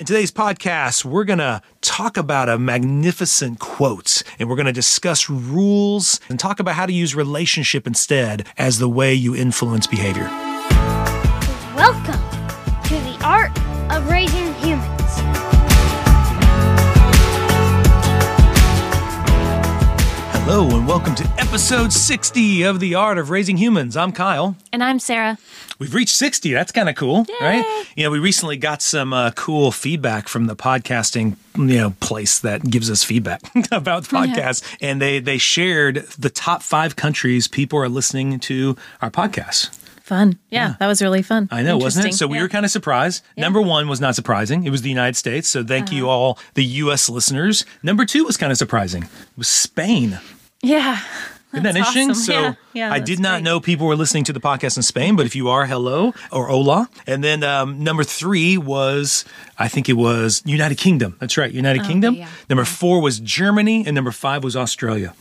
In today's podcast, we're going to talk about a magnificent quote and we're going to discuss rules and talk about how to use relationship instead as the way you influence behavior. Welcome to the Art of Raising Hello, and welcome to episode 60 of The Art of Raising Humans. I'm Kyle. And I'm Sara. We've reached 60. That's kind of cool, Yay. right? You know, we recently got some uh, cool feedback from the podcasting, you know, place that gives us feedback about the podcast, and they they shared the top 5 countries people are listening to our podcast. Fun. Yeah, that was really fun. I know, wasn't it? So we Yeah. were kind of surprised. Number one was not surprising. It was the United States. So thank you Uh-huh. all, the U.S. listeners. Number two was kind of surprising. It was Spain. Yeah. Isn't that interesting? awesome. So Yeah, yeah, I did not great. know people were listening to the podcast in Spain, but if you are, hello or hola. And then um, number three was, I think it was United Kingdom. That's right, United Kingdom. Oh, yeah. Number four was Germany, and number five was Australia.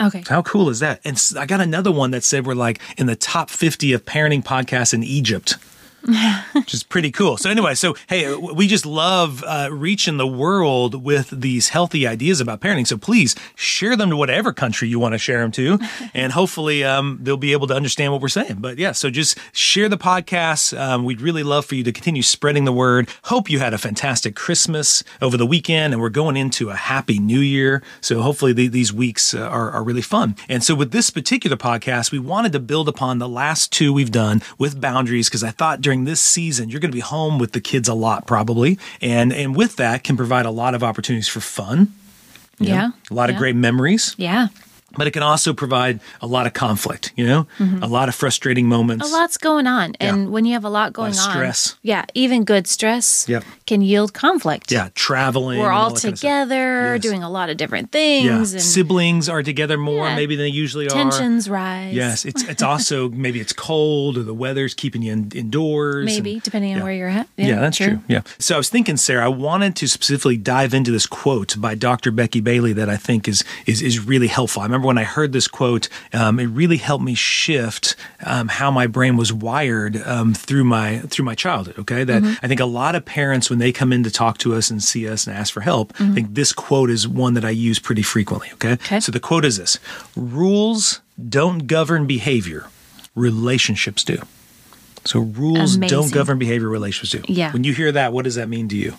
Okay. How cool is that? And I got another one that said we're like in the top 50 of parenting podcasts in Egypt. Which is pretty cool. So anyway, so hey, we just love uh, reaching the world with these healthy ideas about parenting. So please share them to whatever country you want to share them to, and hopefully um, they'll be able to understand what we're saying. But yeah, so just share the podcast. Um, we'd really love for you to continue spreading the word. Hope you had a fantastic Christmas over the weekend, and we're going into a happy New Year. So hopefully the, these weeks uh, are, are really fun. And so with this particular podcast, we wanted to build upon the last two we've done with boundaries because I thought during this season you're going to be home with the kids a lot probably, and and with that can provide a lot of opportunities for fun. you know, Yeah. a lot of great memories, Yeah. But it can also provide a lot of conflict. You know, a lot of frustrating moments. Mm-hmm. A lot's going on. And when you have a lot going of on, stress. yeah, even good stress Yep. can yield conflict. Yeah, traveling. We're and all that kind of together Yes. doing a lot of different Yeah, things and siblings are together more Yeah. maybe than they usually are. tensions rise. Yes, it's it's also maybe it's cold or the weather's keeping you in, indoors. Maybe, and- depending on yeah. where you're at. Yeah, that's true. Yeah. So I was thinking, Sara, I wanted to specifically dive into this quote by Dr. Becky Bailey that I think is is is really helpful. I remember when I heard this quote, um, it really helped me shift um, how my brain was wired um, through my through my childhood. Okay, that I think a lot of parents when they come in to talk to us and see us and ask for help, I think this quote is one that I use pretty frequently. Okay. Okay. So the quote is this: Rules don't govern behavior, relationships do. So rules don't govern behavior, relationships do. Yeah. When you hear that, what does that mean to you?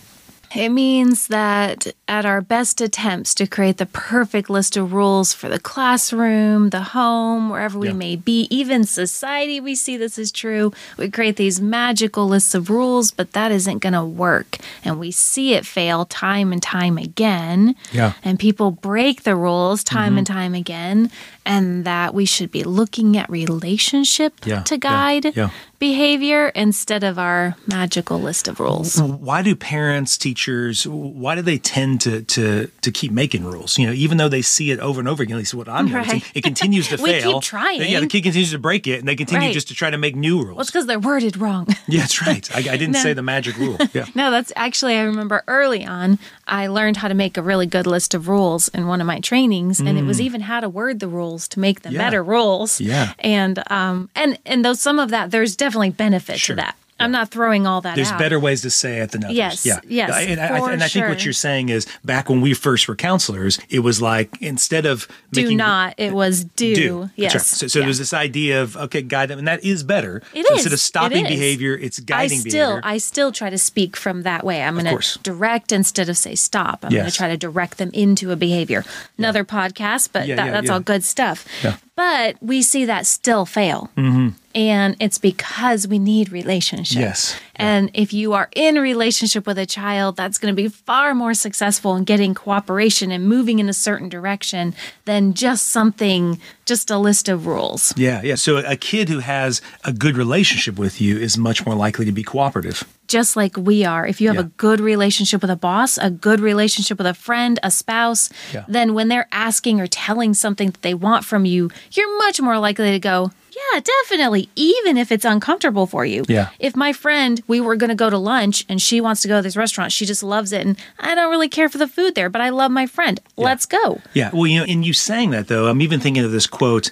It means that at our best attempts to create the perfect list of rules for the classroom, the home, wherever we Yeah. may be, even society, we see this is true. We create these magical lists of rules, but that isn't going to work. And we see it fail time and time again. Yeah. Mm-hmm. And people break the rules time and time again. And that we should be looking at relationship Yeah, to guide yeah. behavior instead of our magical list of rules. Why do parents, teachers, why do they tend to to to keep making rules? You know, even though they see it over and over again, at least what I'm noticing, Right. it continues to We keep fail. trying. Yeah, the kid continues to break it, and they continue Right. just to try to make new rules. Well, it's because they're worded wrong. yeah, that's right. I, I didn't No. say the magic rule. Yeah. no, that's actually, I remember early on, I learned how to make a really good list of rules in one of my trainings, and it was mm. even how to word the rules to make them. Yeah. better rules. Yeah. And, um, and, and though some of that, there's definitely benefit Sure. to that. I'm not throwing all that There's out. better ways to say it than others. Yes, Yeah. yes, And, I, for and I think what you're saying is back when we first were counselors, it was like instead of do making, not. It uh, was do. do. Yes. right. So, so Yeah. there's this idea of okay, guide them, and that is better. It so is. Instead of stopping is. behavior, it's I guiding still, behavior. I still try to speak from that way. I'm going to direct instead of say stop. I'm going to try to direct them into a behavior. Another podcast, but Yeah, that, yeah, that's yeah. all good stuff. But we see that still fail. Mm-hmm. And it's because we need relationship. Yes. And if you are in relationship with a child, that's going to be far more successful in getting cooperation and moving in a certain direction than just something, just a list of rules. Yeah, yeah. So a kid who has a good relationship with you is much more likely to be cooperative. Just like we are. If you have Yeah. a good relationship with a boss, a good relationship with a friend, a spouse, Yeah. then when they're asking or telling something that they want from you, you're much more likely to go, Yeah, definitely, even if it's uncomfortable for you. Yeah. If my friend, we were going to go to lunch and she wants to go to this restaurant, she just loves it. And I don't really care for the food there, but I love my friend. Let's go. Yeah. Well, you know, in you saying that though, I'm even thinking of this quote.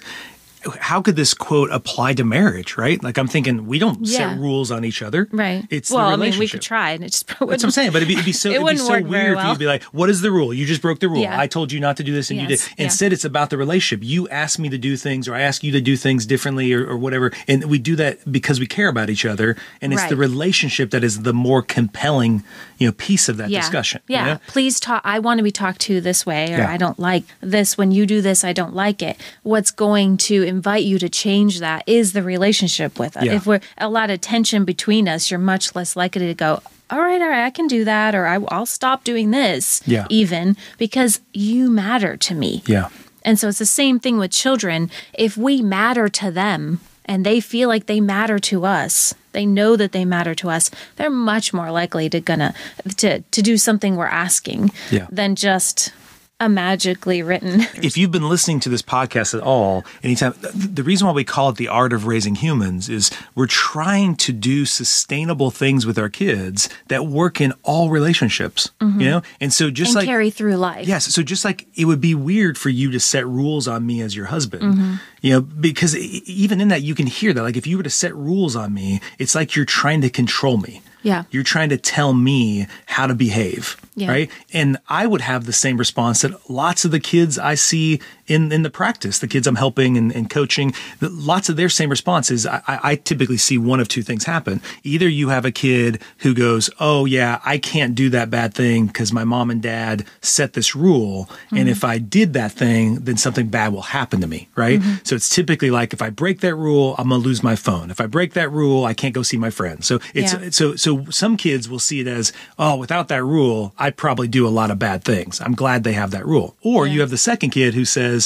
How could this quote apply to marriage, right? Like I'm thinking we don't Yeah. set rules on each other. Right. It's well, I mean, we could try, and it just That's what I'm saying, but it'd be, it'd be so, It it'd be so weird for you'd be like, "What is the rule? You just broke the rule. Yeah. I told you not to do this, and you did." Yes, yeah. Instead, it's about the relationship. You ask me to do things, or I ask you to do things differently, or, or whatever, and we do that because we care about each other, and it's the relationship that is the more compelling, you know, piece of that yeah. discussion. you Yeah. know? Please talk. I want to be talked to this way, or. I don't like this. When you do this, I don't like it. What's going to invite you to change that is the relationship with us. Yeah. If we're a lot of tension between us, you're much less likely to go, all right, all right, I can do that, or I, I'll stop doing this, Yeah. even because you matter to me. Yeah. And so it's the same thing with children. If we matter to them and they feel like they matter to us, they know that they matter to us, they're much more likely to gonna to to do something we're asking Yeah. than just a magically written. if you've been listening to this podcast at all, anytime, the reason why we call it the art of raising humans is we're trying to do sustainable things with our kids that work in all relationships, mm-hmm. you know? And so just and like, carry through life. Yes. So just like it would be weird for you to set rules on me as your husband, mm-hmm. You know, because even in that you can hear that. Like if you were to set rules on me, it's like you're trying to control me. Yeah. You're trying to tell me how to behave. Yeah. Right. And I would have the same response that lots of the kids I see in, in the practice, the kids I'm helping and, and coaching, lots of their same responses. I, I I typically see one of two things happen. Either you have a kid who goes, Oh, yeah, I can't do that bad thing because my mom and dad set this rule. And mm-hmm. if I did that thing, then something bad will happen to me. Right. Mm-hmm. So it's typically like if I break that rule, I'm going to lose my phone. If I break that rule, I can't go see my friends. So it's, Yeah. so so some kids will see it as oh without that rule i'd probably do a lot of bad things i'm glad they have that rule or you have the second kid who says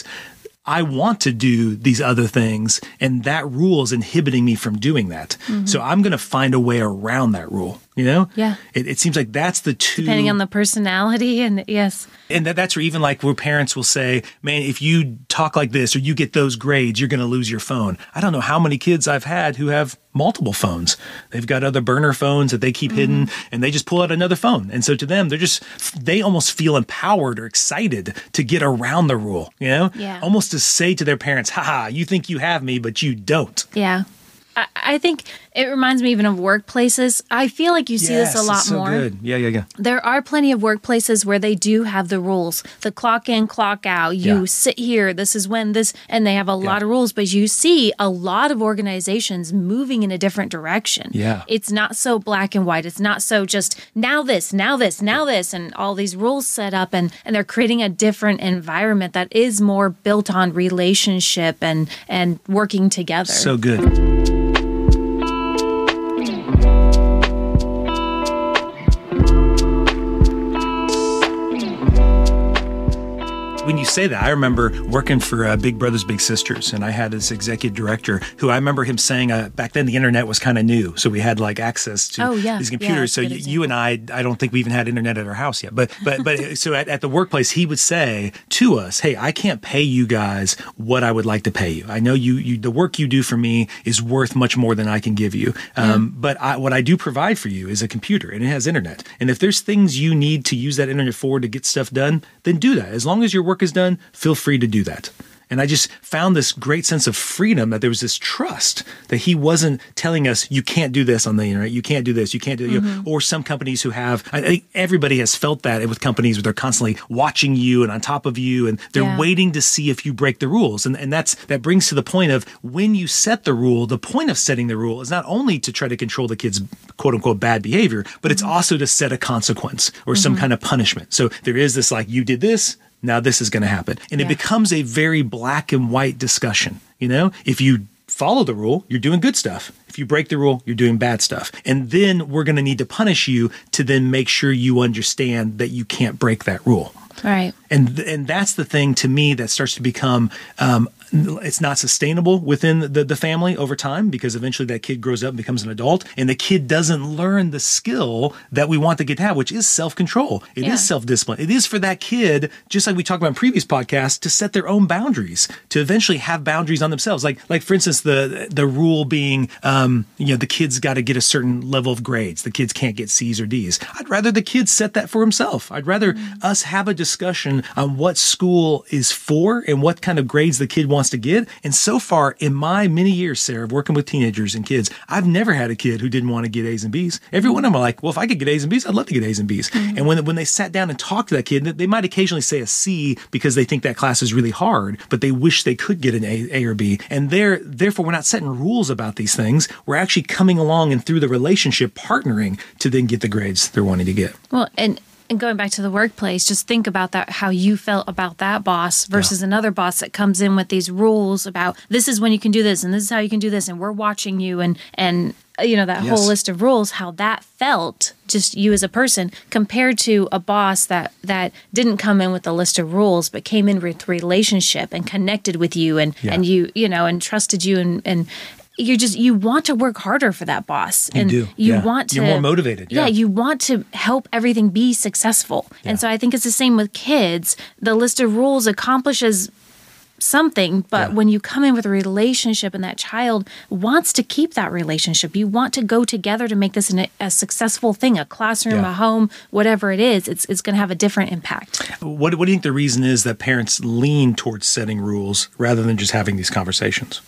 I want to do these other things, and that rule is inhibiting me from doing that. Mm-hmm. So I'm going to find a way around that rule. You know? Yeah. It, it seems like that's the two. Depending on the personality and yes. and that, that's where even like where parents will say, "Man, if you talk like this or you get those grades, you're going to lose your phone." I don't know how many kids I've had who have multiple phones. They've got other burner phones that they keep mm-hmm. hidden, and they just pull out another phone. And so to them, they're just they almost feel empowered or excited to get around the rule. You know, Yeah. almost to say to their parents, "Haha, you think you have me, but you don't." Yeah. I, I think it reminds me even of workplaces. I feel like you see this a lot so more. Good. Yeah, yeah, yeah. There are plenty of workplaces where they do have the rules. The clock in, clock out. You Yeah. sit here. This is when this, and they have a lot of rules. But you see a lot of organizations moving in a different direction. Yeah. It's not so black and white. It's not so just now this, now this, now this, and all these rules set up, and and they're creating a different environment that is more built on relationship and and working together. So good. You say that, I remember working for uh, Big Brothers Big Sisters, and I had this executive director who I remember him saying uh, back then the internet was kind of new, so we had like access to Oh, yeah. these computers. that's so y- you and I, I don't think we even had internet at our house yet. But but but so at, at the workplace, he would say to us, "Hey, I can't pay you guys what I would like to pay you. I know you, you the work you do for me is worth much more than I can give you. Um, But I, what I do provide for you is a computer, and it has internet. And if there's things you need to use that internet for to get stuff done, then do that. As long as your work is done, feel free to do that." And I just found this great sense of freedom that there was this trust that he wasn't telling us, you can't do this on the internet, you can't do this, you can't do, you know, mm-hmm. or some companies who have, I think everybody has felt that with companies where they're constantly watching you and on top of you and they're Yeah. waiting to see if you break the rules. And, and that's, that brings to the point of when you set the rule, the point of setting the rule is not only to try to control the kid's quote unquote bad behavior, but it's mm-hmm. also to set a consequence or some mm-hmm. kind of punishment. So there is this like, you did this, now this is going to happen. And it becomes a very black and white discussion. You know, if you follow the rule, you're doing good stuff. If you break the rule, you're doing bad stuff. And then we're going to need to punish you to then make sure you understand that you can't break that rule. Right. And and that's the thing to me that starts to become um, it's not sustainable within the, the family over time because eventually that kid grows up and becomes an adult and the kid doesn't learn the skill that we want the kid to have, which is self-control. It is Yeah. self-discipline. It is for that kid, just like we talked about in previous podcasts, to set their own boundaries, to eventually have boundaries on themselves. Like like for instance, the the rule being um, you know, the kid's got to get a certain level of grades. The kids can't get C's or D's. I'd rather the kid set that for himself. I'd rather us have a discussion on what school is for and what kind of grades the kid wants to get. And so far, in my many years, Sara, of working with teenagers and kids, I've never had a kid who didn't want to get A's and B's. Every one of them are like, well, if I could get A's and B's, I'd love to get A's and B's. Mm-hmm. And when, when they sat down and talked to that kid, they might occasionally say a C because they think that class is really hard, but they wish they could get an A, a or B. And they're, therefore, we're not setting rules about these things. We're actually coming along and through the relationship partnering to then get the grades they're wanting to get. Well, and and going back to the workplace, just think about that how you felt about that boss versus another boss that comes in with these rules about this is when you can do this and this is how you can do this and we're watching you and and uh, you know that Yes. whole list of rules how that felt just you as a person compared to a boss that that didn't come in with a list of rules but came in with relationship and connected with you and Yeah. and you you know and trusted you and and you just you want to work harder for that boss You and do, you yeah. want to You're more motivated, yeah. you want to help everything be successful. Yeah. And so I think it's the same with kids. The list of rules accomplishes something, but Yeah. when you come in with a relationship and that child wants to keep that relationship, you want to go together to make this an, a successful thing, a classroom, Yeah. a home, whatever it is, it's, it's going to have a different impact. What, what do you think the reason is that parents lean towards setting rules rather than just having these conversations?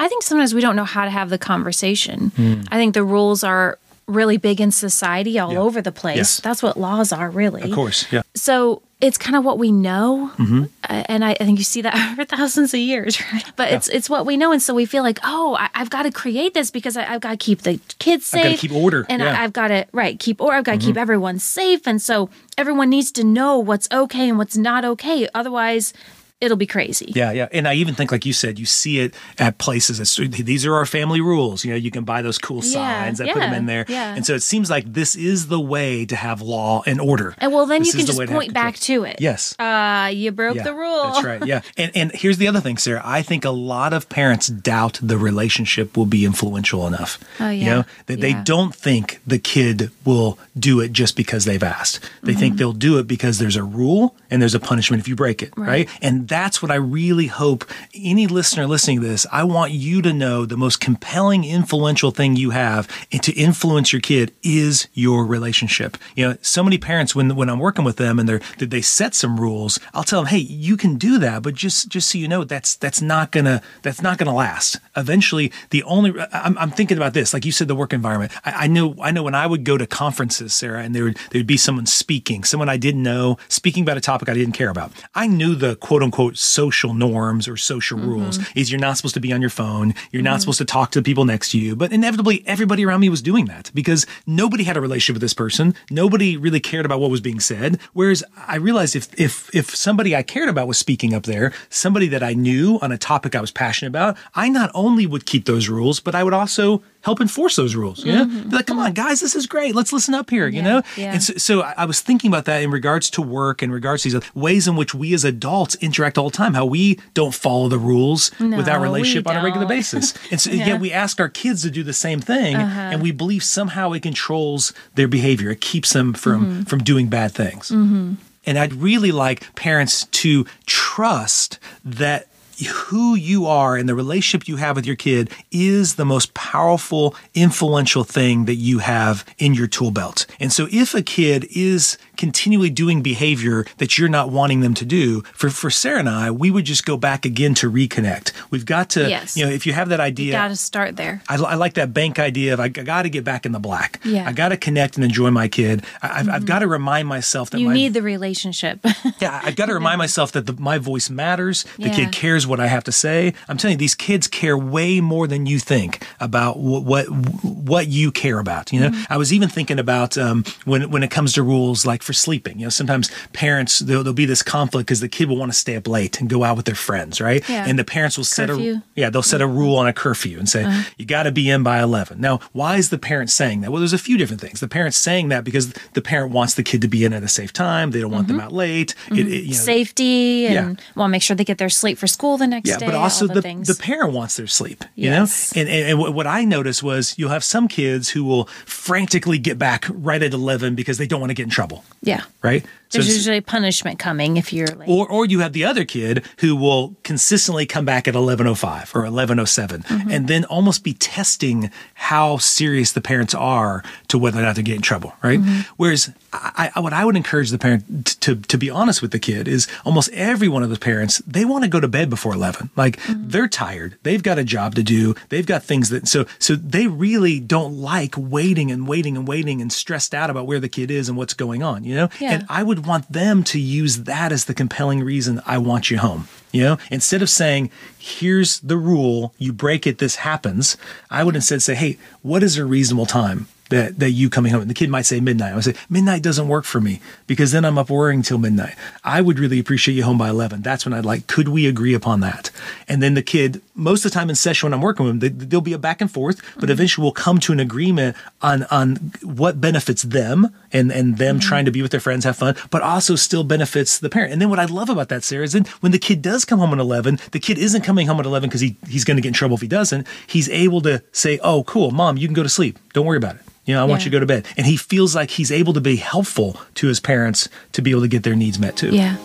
I think sometimes we don't know how to have the conversation. I think the rules are really big in society all Yeah. over the place. Yes. That's what laws are, really. Of course, yeah. so it's kind of what we know Mm-hmm. uh, and I, I think you see that for thousands of years right but it's it's what we know and so we feel like oh I, i've got to create this because I, i've got to keep the kids safe keep order, and yeah. Mm-hmm. I, i've got to right keep order. i've got to keep everyone safe and so everyone needs to know what's okay and what's not okay otherwise it'll be crazy Yeah, yeah. And I even think, like you said, you see it at places. These are our family rules. You know, you can buy those cool Yeah, signs that put them in there. yeah. And so it seems like this is the way to have law and order. and well then This you can just point back to it Yes. uh you broke Yeah, the rule That's right. Yeah. And and here's the other thing, Sara. I think a lot of parents doubt the relationship will be influential enough. Oh, yeah. You know, that they Yeah. don't think the kid will do it just because they've asked. They Mm-hmm. think they'll do it because there's a rule and there's a punishment if you break it, right? Right. And that's what I really hope any listener listening to this, I want you to know the most compelling, influential thing you have and to influence your kid is your relationship. You know, so many parents when when I'm working with them and they're they set some rules, I'll tell them, hey, you can do that, but just just so you know, that's that's not gonna that's not gonna last. Eventually, the only I'm, I'm thinking about this, like you said, the work environment. I, I know I know when I would go to conferences, Sara, and there would there would be someone speaking, someone I didn't know, speaking about a topic I didn't care about. I knew the quote unquote social norms or social mm-hmm. rules. Is you're not supposed to be on your phone, you're not mm-hmm. supposed to talk to the people next to you, but inevitably everybody around me was doing that because nobody had a relationship with this person, nobody really cared about what was being said. Whereas I realized if if if somebody I cared about was speaking up there, somebody that I knew on a topic I was passionate about, I not only would keep those rules, but I would also help enforce those rules. You know, mm-hmm. be like, come on, guys, this is great. Let's listen up here. You know, yeah. and so, so I was thinking about that in regards to work, in regards to these ways in which we as adults interact all the time. How we don't follow the rules with our relationship on a regular basis, and so Yeah. yet we ask our kids to do the same thing, uh-huh. and we believe somehow it controls their behavior. It keeps them from mm-hmm. from doing bad things. Mm-hmm. And I'd really like parents to trust that who you are and the relationship you have with your kid is the most powerful, influential thing that you have in your tool belt. And so if a kid is continually doing behavior that you're not wanting them to do, for, for Sara and I, we would just go back again to reconnect. We've got to, Yes. you know, if you have that idea. you got to start there I, I like that bank idea of I, got to get back in the black. Yeah. Mm-hmm. I got to connect and enjoy my kid. I, I've, I've got to remind myself that you my need the relationship yeah, I've got to remind myself that the, my voice matters. The Yeah. kid cares what I have to say. I'm telling you, these kids care way more than you think about what what, what you care about. You know, Mm-hmm. I was even thinking about um, when when it comes to rules like for sleeping. You know, sometimes parents there'll, there'll be this conflict because the kid will want to stay up late and go out with their friends, right? Yeah. And the parents will set Curfew. a yeah they'll set a mm-hmm. rule on a curfew and say uh-huh. you got to be in by 11. Now, why is the parent saying that? Well, there's a few different things. The parent's saying that because the parent wants the kid to be in at a safe time. They don't want them mm-hmm. out late. It, mm-hmm. it, you know, safety and Yeah. want to make sure they get their sleep for school the next yeah, day. but also the, the, the parent wants their sleep, you Yes. know? And, and, and what- what I noticed was you'll have some kids who will frantically get back right at 11 because they don't want to get in trouble, yeah. right? There's So- usually punishment coming if you're late. or or you have the other kid who will consistently come back at 11:05 or 11:07 Mm-hmm. and then almost be testing how serious the parents are to whether or not they're getting in trouble, right? Mm-hmm. Whereas I, I, what I would encourage the parent to to be honest with the kid is almost every one of the parents they want to go to bed before 11. Like Mm-hmm. they're tired. They've got a job to do. They've got things that so so they really don't like waiting and waiting and waiting and stressed out about where the kid is and what's going on, you know? Yeah. And I would want them to use that as the compelling reason I want you home. You know, instead of saying, here's the rule, you break it, this happens, I would instead say, hey, what is a reasonable time? That, that you coming home and the kid might say midnight. I would say midnight doesn't work for me because then I'm up worrying till midnight. I would really appreciate you home by eleven. That's when I'd like. Could we agree upon that? And then the kid, most of the time in session when I'm working with them, they, there'll be a back and forth, but mm-hmm. eventually we'll come to an agreement on on what benefits them and and them mm-hmm. trying to be with their friends, have fun, but also still benefits the parent. And then what I love about that, Sara, is then when the kid does come home at 11, the kid isn't coming home at 11 because he, he's going to get in trouble if he doesn't. He's able to say, oh, cool, mom, you can go to sleep. Don't worry about it. You know, I want you to go to bed. And he feels like he's able to be helpful to his parents to be able to get their needs met too. yeah.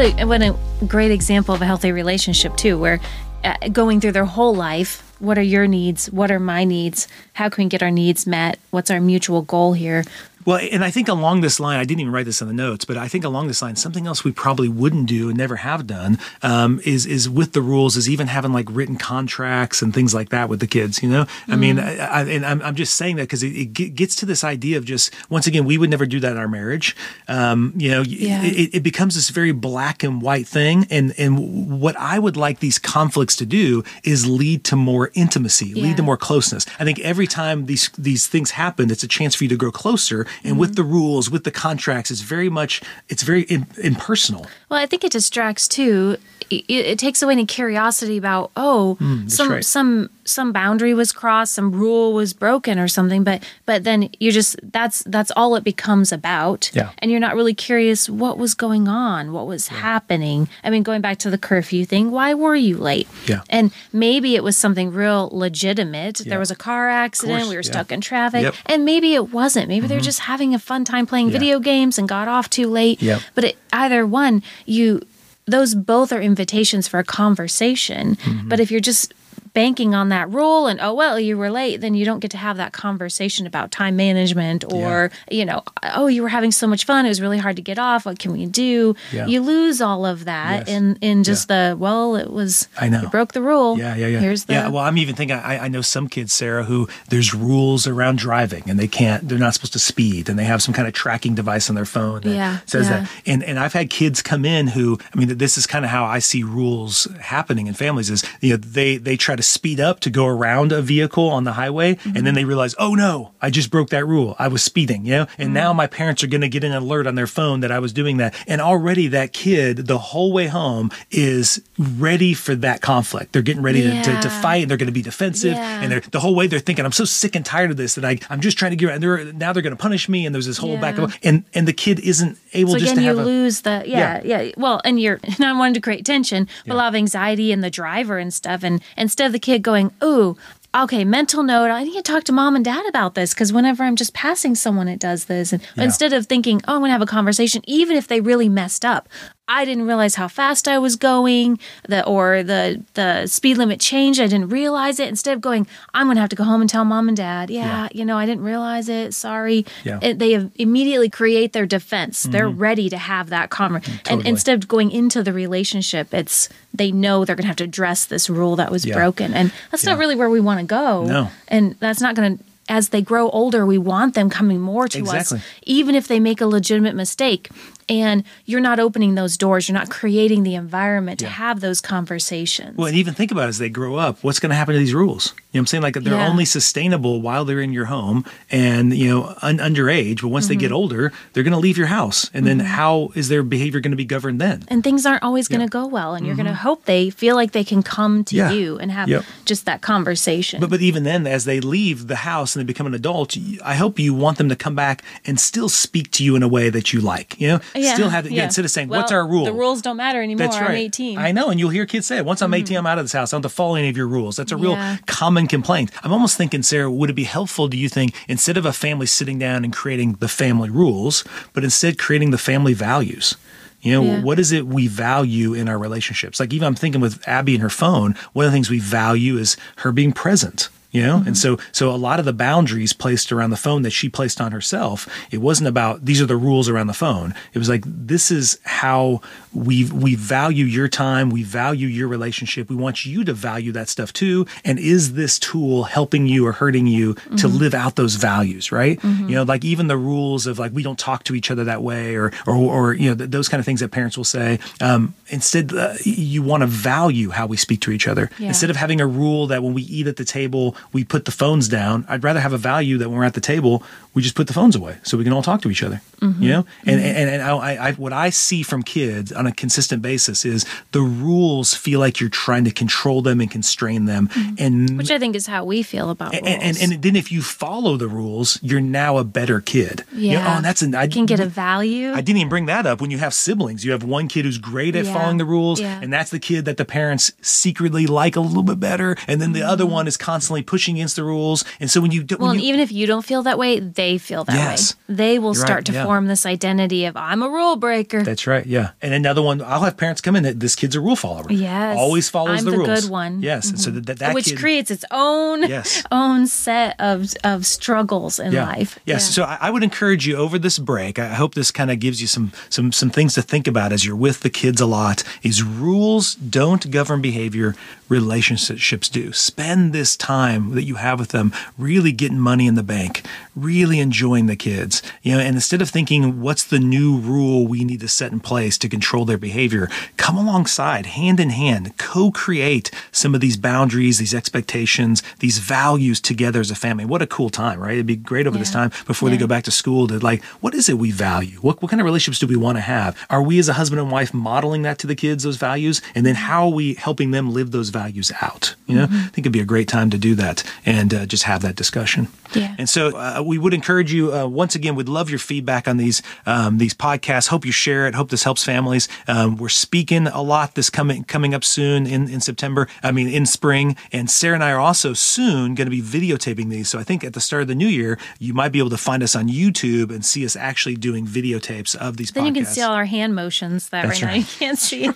What a what a great example of a healthy relationship too, where uh, going through their whole life, what are your needs? What are my needs? How can we get our needs met? What's our mutual goal here? Well, and I think along this line, I didn't even write this in the notes, but I think along this line, something else we probably wouldn't do and never have done um, is is with the rules is even having like written contracts and things like that with the kids. You know, I mean, I, I, and I'm, I'm just saying that because it, it gets to this idea of just once again, we would never do that in our marriage. Um, you know, Yeah. it, it becomes this very black and white thing, and and what I would like these conflicts to do is lead to more intimacy, Yeah. lead to more closeness. I think every time these these things happen, it's a chance for you to grow closer. And with mm-hmm. the rules, with the contracts, it's very much it's very in, impersonal. Well, I think it distracts too. It, it takes away any curiosity about oh, mm, some right. some some boundary was crossed, some rule was broken or something. But but then you just that's that's all it becomes about. Yeah. And you're not really curious what was going on, what was happening. I mean, going back to the curfew thing, why were you late? Yeah. And maybe it was something real legitimate. Yeah. There was a car accident. we were yeah. stuck in traffic. Yep. Mm-hmm. And maybe it wasn't. Maybe they're just having a fun time playing Yeah. video games and got off too late. Yep. But it, either one, you those both are invitations for a conversation. Mm-hmm. But if you're just banking on that rule and oh well you were late then you don't get to have that conversation about time management or you know oh you were having so much fun it was really hard to get off what can we do Yeah. you lose all of that Yes. in in just the well it was I know. you broke the rule Yeah, yeah, yeah. here's the yeah. Well, I'm even thinking. I, I know some kids, Sara, who there's rules around driving, and they can't. They're not supposed to speed, and they have some kind of tracking device on their phone that Yeah, says yeah. that. And and I've had kids come in who, I mean, this is kind of how I see rules happening in families. Is you know they they try to speed up to go around a vehicle on the highway, and Mm-hmm. then they realize, oh no, I just broke that rule. I was speeding, you know. And Mm-hmm. now my parents are going to get an alert on their phone that I was doing that, and already that kid the whole way home is ready for that conflict. They're getting ready to, to, to fight and they're going to be defensive Yeah. and they're the whole way they're thinking i'm so sick and tired of this that I, i'm just trying to get and they're now they're going to punish me and there's this whole back Yeah. and forth. and and the kid isn't able so just again to you have a lose the yeah, yeah well and you're not wanting to create tension but a lot of anxiety in the driver and stuff and instead of the kid going ooh okay mental note i need to talk to mom and dad about this because whenever i'm just passing someone it does this and Yeah. instead of thinking oh i'm gonna have a conversation even if they really messed up I didn't realize how fast I was going, the or the the speed limit changed. I didn't realize it. Instead of going, I'm gonna have to go home and tell mom and dad. Yeah, Yeah. you know, I didn't realize it. Sorry. Yeah. It- they have immediately create their defense. They're mm-hmm. ready to have that conversation. And instead of going into the relationship, it's they know they're gonna have to address this rule that was Yeah. broken, and that's not really where we want to go. No. and that's not gonna. As they grow older, we want them coming more to Exactly. us, even if they make a legitimate mistake. And you're not opening those doors. You're not creating the environment to have those conversations. well and even think about as they grow up what's going to happen to these rules you know what i'm saying like they're Yeah. only sustainable while they're in your home and you know un- underage but once they Mm-hmm. get older they're going to leave your house and then how is their behavior going to be governed then and things aren't always going to Yeah. go well and you're going to hope they feel like they can come to Yeah. you and have Yep. just that conversation But but even then, as they leave the house and they become an adult, i hope you want them to come back and still speak to you in a way that you like. You know, Yeah, still have, yeah. yeah. instead of saying, Well, what's our rule? The rules don't matter anymore. That's right. I'm 18. I know, and you'll hear kids say it. Once I'm mm-hmm. 18, I'm out of this house. I don't have to follow any of your rules. That's a real Yeah. common complaint. I'm almost thinking, Sara, would it be helpful, do you think, instead of a family sitting down and creating the family rules, but instead creating the family values? You know, Yeah. what is it we value in our relationships? Like, even I'm thinking with Abby and her phone, one of the things we value is her being present. You know, and so so a lot of the boundaries placed around the phone that she placed on herself, it wasn't about these are the rules around the phone. It was like this is how we we value your time, we value your relationship. We want you to value that stuff too. And is this tool helping you or hurting you to live out those values? Right? You know, like even the rules of like we don't talk to each other that way, or or or you know th- those kind of things that parents will say. Um, instead, uh, you want to value how we speak to each other Yeah. instead of having a rule that when we eat at the table we put the phones down. I'd rather have a value that when we're at the table we just put the phones away so we can all talk to each other. Mm-hmm. You know, and mm-hmm. and and I, I what I see from kids on a consistent basis is the rules feel like you're trying to control them and constrain them, mm-hmm. and Which I think is how we feel about and, rules. and and then if you follow the rules, you're now a better kid. You know, oh, Yeah. oh, and that's an I can get a value. I didn't even bring that up. When you have siblings, you have one kid who's great at Yeah. following the rules, Yeah. and that's the kid that the parents secretly like a little bit better, and then the other Mm-hmm. one is constantly pushing against the rules. And so when you do, well, when you, even if you don't feel that way, they feel that Yes. way. They will You're right, start to yeah. form this identity of I'm a rule breaker. that's right, yeah. And another one, I'll have parents come in that this kid's a rule follower. Yes. always follows I'm the, the rules. good one. Mm-hmm. Yes, and so that that, which kid, creates its own Yes. own set of of struggles in yeah. life. Yes. So I, I would encourage you over this break. I hope this kind of gives you some some some things to think about as you're with the kids a lot. Is rules don't govern behavior, relationships do. Spend this time that you have with them really getting money in the bank, really enjoying the kids. You know, and instead of thinking what's the new rule we need to set in place to control their behavior, come alongside, hand in hand, co-create some of these boundaries, these expectations, these values together as a family. What a cool time, right? It'd be great over this time before they go back to school to like, what is it we value? What, what kind of relationships do we want to have? Are we as a husband and wife modeling that to the kids, those values? And then how are we helping them live those values out? You know, mm-hmm. I think it'd be a great time to do that and uh, just have that discussion. Yeah. And so uh, we would encourage you uh, once again. We'd love your feedback on these um, these podcasts. Hope you share it. Hope this helps families. Um, we're speaking a lot this coming coming up soon in in September. I mean in spring. And Sara and I are also soon going to be videotaping these. So I think at the start of the new year, you might be able to find us on YouTube and see us actually doing videotapes of these. Then podcasts. you can see all our hand motions that That's right, now you can't see.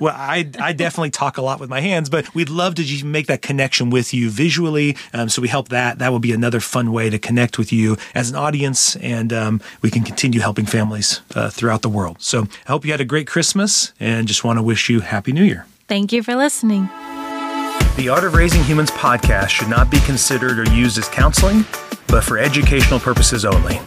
well, I, I definitely talk a lot with my hands, but we'd love to just make that connection with you visually. Um, so we help that. That will be another fun way to connect with you as an audience, and um, we can continue helping families uh, throughout the world. So I hope you had a great Christmas, and just want to wish you Happy New Year. Thank you for listening. The Art of Raising Humans podcast should not be considered or used as counseling, but for educational purposes only.